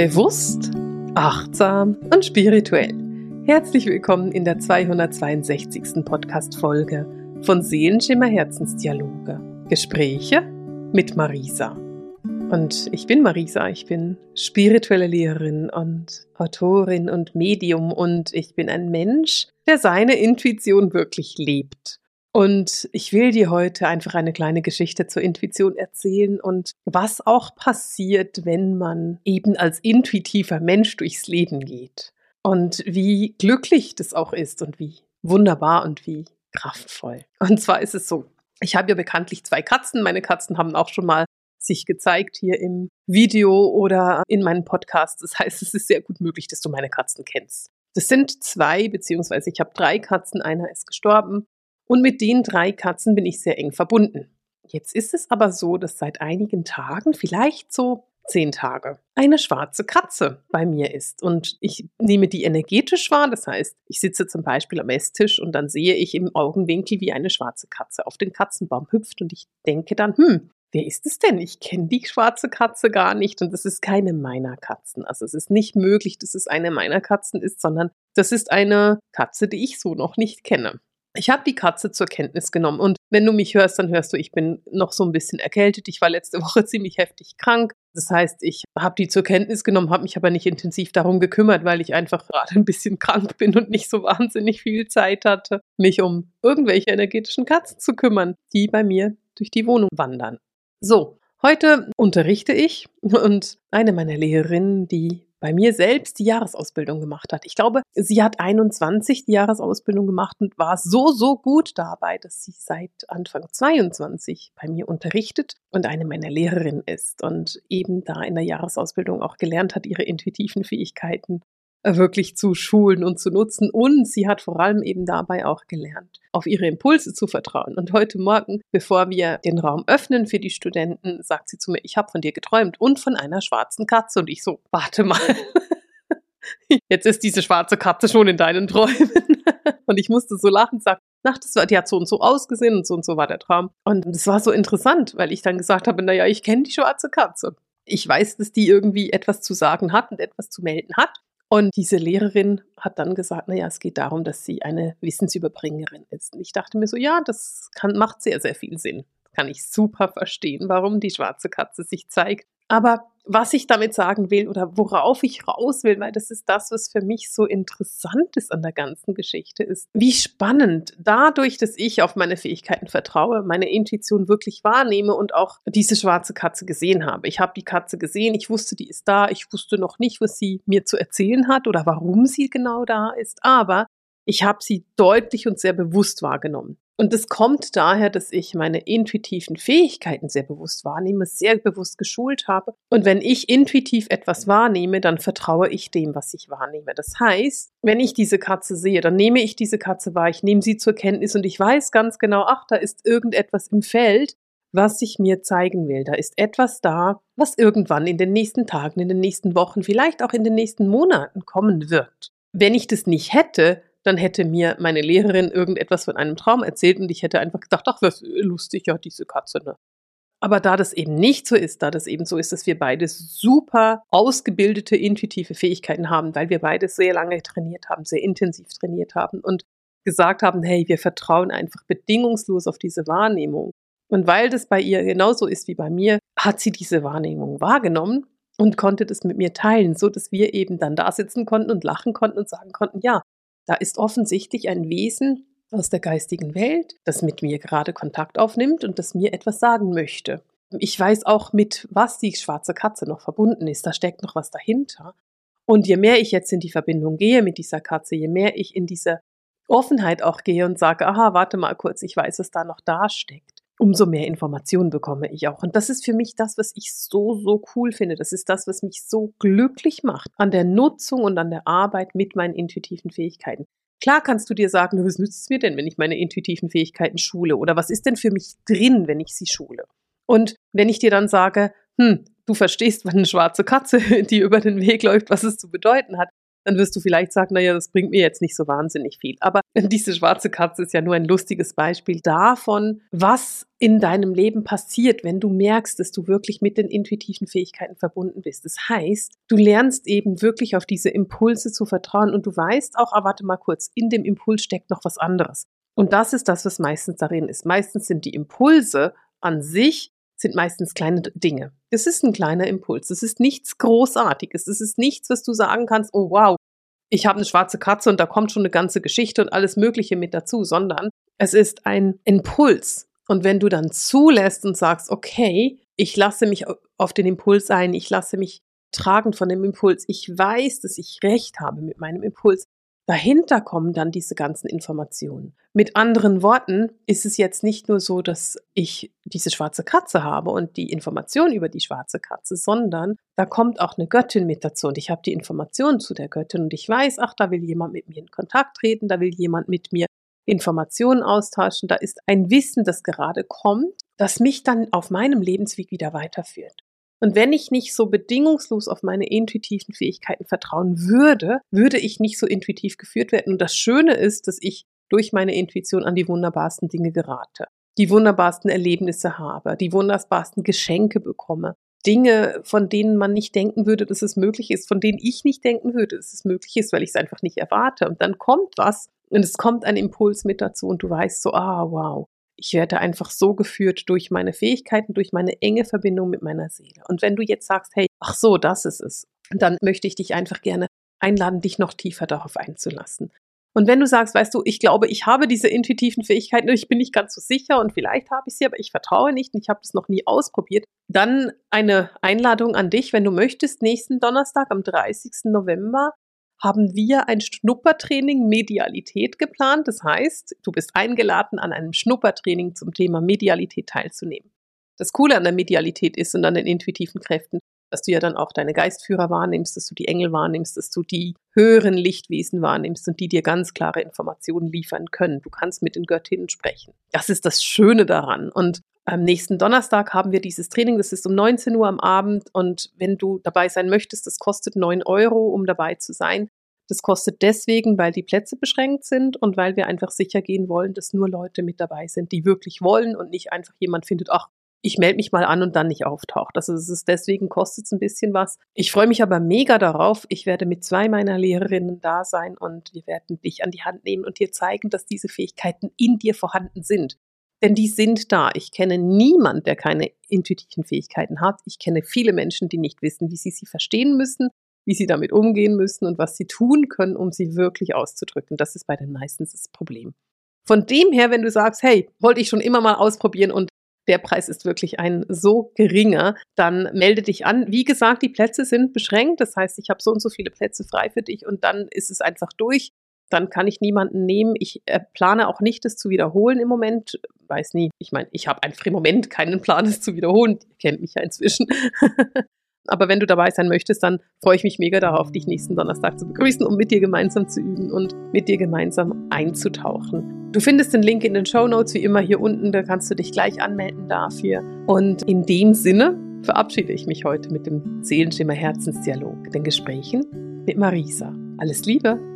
Bewusst, achtsam und spirituell. Herzlich willkommen in der 262. Podcast-Folge von Seelenschimmer Herzensdialoge. Gespräche mit Marisa. Und ich bin Marisa, ich bin spirituelle Lehrerin und Autorin und Medium und ich bin ein Mensch, der seine Intuition wirklich lebt. Und ich will dir heute einfach eine kleine Geschichte zur Intuition erzählen und was auch passiert, wenn man eben als intuitiver Mensch durchs Leben geht. Und wie glücklich das auch ist und wie wunderbar und wie kraftvoll. Und zwar ist es so, ich habe ja bekanntlich zwei Katzen. Meine Katzen haben auch schon mal sich gezeigt hier im Video oder in meinem Podcast. Das heißt, es ist sehr gut möglich, dass du meine Katzen kennst. Das sind zwei, beziehungsweise ich habe drei Katzen. Einer ist gestorben und mit den drei Katzen bin ich sehr eng verbunden. Jetzt ist es aber so, dass seit einigen Tagen, vielleicht so zehn Tage, eine schwarze Katze bei mir ist. Und ich nehme die energetisch wahr. Das heißt, ich sitze zum Beispiel am Esstisch und dann sehe ich im Augenwinkel, wie eine schwarze Katze auf den Katzenbaum hüpft. Und ich denke dann, hm, wer ist es denn? Ich kenne die schwarze Katze gar nicht und das ist keine meiner Katzen. Also es ist nicht möglich, dass es eine meiner Katzen ist, sondern das ist eine Katze, die ich so noch nicht kenne. Ich habe die Katze zur Kenntnis genommen und wenn du mich hörst, dann hörst du, ich bin noch so ein bisschen erkältet. Ich war letzte Woche ziemlich heftig krank. Das heißt, ich habe die zur Kenntnis genommen, habe mich aber nicht intensiv darum gekümmert, weil ich einfach gerade ein bisschen krank bin und nicht so wahnsinnig viel Zeit hatte, mich um irgendwelche energetischen Katzen zu kümmern, die bei mir durch die Wohnung wandern. So, heute unterrichte ich und eine meiner Lehrerinnen, die bei mir selbst die Jahresausbildung gemacht hat. Ich glaube, sie hat 21 die Jahresausbildung gemacht und war so, so gut dabei, dass sie seit Anfang 22 bei mir unterrichtet und eine meiner Lehrerinnen ist und eben da in der Jahresausbildung auch gelernt hat, ihre intuitiven Fähigkeiten äh, wirklich zu schulen und zu nutzen. Und sie hat vor allem eben dabei auch gelernt, auf ihre Impulse zu vertrauen. Und heute Morgen, bevor wir den Raum öffnen für die Studenten, sagt sie zu mir, ich habe von dir geträumt und von einer schwarzen Katze. Und ich so, warte mal. Jetzt ist diese schwarze Katze schon in deinen Träumen. und ich musste so lachen, sagt, Ach, das war, die hat so und so ausgesehen und so und so war der Traum. Und das war so interessant, weil ich dann gesagt habe, naja, ich kenne die schwarze Katze. Ich weiß, dass die irgendwie etwas zu sagen hat und etwas zu melden hat. Und diese Lehrerin hat dann gesagt, naja, es geht darum, dass sie eine Wissensüberbringerin ist. Und ich dachte mir so, ja, das kann, macht sehr, sehr viel Sinn. Kann ich super verstehen, warum die schwarze Katze sich zeigt. Aber was ich damit sagen will oder worauf ich raus will, weil das ist das, was für mich so interessant ist an der ganzen Geschichte, ist, wie spannend dadurch, dass ich auf meine Fähigkeiten vertraue, meine Intuition wirklich wahrnehme und auch diese schwarze Katze gesehen habe. Ich habe die Katze gesehen, ich wusste, die ist da, ich wusste noch nicht, was sie mir zu erzählen hat oder warum sie genau da ist, aber ich habe sie deutlich und sehr bewusst wahrgenommen. Und das kommt daher, dass ich meine intuitiven Fähigkeiten sehr bewusst wahrnehme, sehr bewusst geschult habe. Und wenn ich intuitiv etwas wahrnehme, dann vertraue ich dem, was ich wahrnehme. Das heißt, wenn ich diese Katze sehe, dann nehme ich diese Katze wahr, ich nehme sie zur Kenntnis und ich weiß ganz genau, ach, da ist irgendetwas im Feld, was sich mir zeigen will. Da ist etwas da, was irgendwann in den nächsten Tagen, in den nächsten Wochen, vielleicht auch in den nächsten Monaten kommen wird. Wenn ich das nicht hätte, dann hätte mir meine Lehrerin irgendetwas von einem Traum erzählt und ich hätte einfach gedacht, ach, was lustig, ja, diese Katze, ne? Aber da das eben nicht so ist, da das eben so ist, dass wir beide super ausgebildete, intuitive Fähigkeiten haben, weil wir beide sehr lange trainiert haben, sehr intensiv trainiert haben und gesagt haben, hey, wir vertrauen einfach bedingungslos auf diese Wahrnehmung. Und weil das bei ihr genauso ist wie bei mir, hat sie diese Wahrnehmung wahrgenommen und konnte das mit mir teilen, so dass wir eben dann da sitzen konnten und lachen konnten und sagen konnten, ja, da ist offensichtlich ein Wesen aus der geistigen Welt, das mit mir gerade Kontakt aufnimmt und das mir etwas sagen möchte. Ich weiß auch, mit was die schwarze Katze noch verbunden ist. Da steckt noch was dahinter. Und je mehr ich jetzt in die Verbindung gehe mit dieser Katze, je mehr ich in diese Offenheit auch gehe und sage, aha, warte mal kurz, ich weiß, was da noch da steckt, umso mehr Informationen bekomme ich auch. Und das ist für mich das, was ich so, so cool finde. Das ist das, was mich so glücklich macht an der Nutzung und an der Arbeit mit meinen intuitiven Fähigkeiten. Klar kannst du dir sagen, was nützt es mir denn, wenn ich meine intuitiven Fähigkeiten schule? Oder was ist denn für mich drin, wenn ich sie schule? Und wenn ich dir dann sage, hm, du verstehst, was eine schwarze Katze, die über den Weg läuft, was es zu bedeuten hat, dann wirst du vielleicht sagen, naja, das bringt mir jetzt nicht so wahnsinnig viel. Aber diese schwarze Katze ist ja nur ein lustiges Beispiel davon, was in deinem Leben passiert, wenn du merkst, dass du wirklich mit den intuitiven Fähigkeiten verbunden bist. Das heißt, du lernst eben wirklich auf diese Impulse zu vertrauen und du weißt auch, ah, warte mal kurz, in dem Impuls steckt noch was anderes. Und das ist das, was meistens darin ist. Meistens sind die Impulse an sich sind meistens kleine Dinge. Es ist ein kleiner Impuls. Es ist nichts Großartiges. Es ist nichts, was du sagen kannst, oh wow, ich habe eine schwarze Katze und da kommt schon eine ganze Geschichte und alles Mögliche mit dazu, sondern es ist ein Impuls. Und wenn du dann zulässt und sagst, okay, ich lasse mich auf den Impuls ein, ich lasse mich tragen von dem Impuls, ich weiß, dass ich recht habe mit meinem Impuls, dahinter kommen dann diese ganzen Informationen. Mit anderen Worten ist es jetzt nicht nur so, dass ich diese schwarze Katze habe und die Information über die schwarze Katze, sondern da kommt auch eine Göttin mit dazu und ich habe die Information zu der Göttin und ich weiß, ach, da will jemand mit mir in Kontakt treten, da will jemand mit mir Informationen austauschen, da ist ein Wissen, das gerade kommt, das mich dann auf meinem Lebensweg wieder weiterführt. Und wenn ich nicht so bedingungslos auf meine intuitiven Fähigkeiten vertrauen würde, würde ich nicht so intuitiv geführt werden. Und das Schöne ist, dass ich durch meine Intuition an die wunderbarsten Dinge gerate, die wunderbarsten Erlebnisse habe, die wunderbarsten Geschenke bekomme. Dinge, von denen man nicht denken würde, dass es möglich ist, von denen ich nicht denken würde, dass es möglich ist, weil ich es einfach nicht erwarte. Und dann kommt was und es kommt ein Impuls mit dazu und du weißt so, ah, wow, ich werde einfach so geführt durch meine Fähigkeiten, durch meine enge Verbindung mit meiner Seele. Und wenn du jetzt sagst, hey, ach so, das ist es, dann möchte ich dich einfach gerne einladen, dich noch tiefer darauf einzulassen. Und wenn du sagst, weißt du, ich glaube, ich habe diese intuitiven Fähigkeiten, ich bin nicht ganz so sicher und vielleicht habe ich sie, aber ich vertraue nicht und ich habe das noch nie ausprobiert, dann eine Einladung an dich, wenn du möchtest, nächsten Donnerstag am 30. November haben wir ein Schnuppertraining Medialität geplant. Das heißt, du bist eingeladen, an einem Schnuppertraining zum Thema Medialität teilzunehmen. Das Coole an der Medialität ist und an den intuitiven Kräften, dass du ja dann auch deine Geistführer wahrnimmst, dass du die Engel wahrnimmst, dass du die höheren Lichtwesen wahrnimmst und die dir ganz klare Informationen liefern können. Du kannst mit den Göttinnen sprechen. Das ist das Schöne daran. Und am nächsten Donnerstag haben wir dieses Training, das ist um 19 Uhr am Abend und wenn du dabei sein möchtest, das kostet 9 Euro, um dabei zu sein. Das kostet deswegen, weil die Plätze beschränkt sind und weil wir einfach sicher gehen wollen, dass nur Leute mit dabei sind, die wirklich wollen und nicht einfach jemand findet, ach, ich melde mich mal an und dann nicht auftaucht. Also es ist deswegen kostet es ein bisschen was. Ich freue mich aber mega darauf. Ich werde mit zwei meiner Lehrerinnen da sein und wir werden dich an die Hand nehmen und dir zeigen, dass diese Fähigkeiten in dir vorhanden sind. Denn die sind da. Ich kenne niemand, der keine intuitiven Fähigkeiten hat. Ich kenne viele Menschen, die nicht wissen, wie sie sie verstehen müssen, wie sie damit umgehen müssen und was sie tun können, um sie wirklich auszudrücken. Das ist bei den meisten das Problem. Von dem her, wenn du sagst, hey, wollte ich schon immer mal ausprobieren und der Preis ist wirklich ein so geringer, dann melde dich an. Wie gesagt, die Plätze sind beschränkt. Das heißt, ich habe so und so viele Plätze frei für dich und dann ist es einfach durch dann kann ich niemanden nehmen. Ich äh, plane auch nicht, das zu wiederholen im Moment. Weiß nie. Ich meine, ich habe einfach im Moment keinen Plan, es zu wiederholen. Ihr kennt mich ja inzwischen. Aber wenn du dabei sein möchtest, dann freue ich mich mega darauf, dich nächsten Donnerstag zu begrüßen, um mit dir gemeinsam zu üben und mit dir gemeinsam einzutauchen. Du findest den Link in den Show Notes wie immer hier unten, da kannst du dich gleich anmelden dafür. Und in dem Sinne verabschiede ich mich heute mit dem Seelenschimmer Herzensdialog, den Gesprächen mit Marisa. Alles Liebe!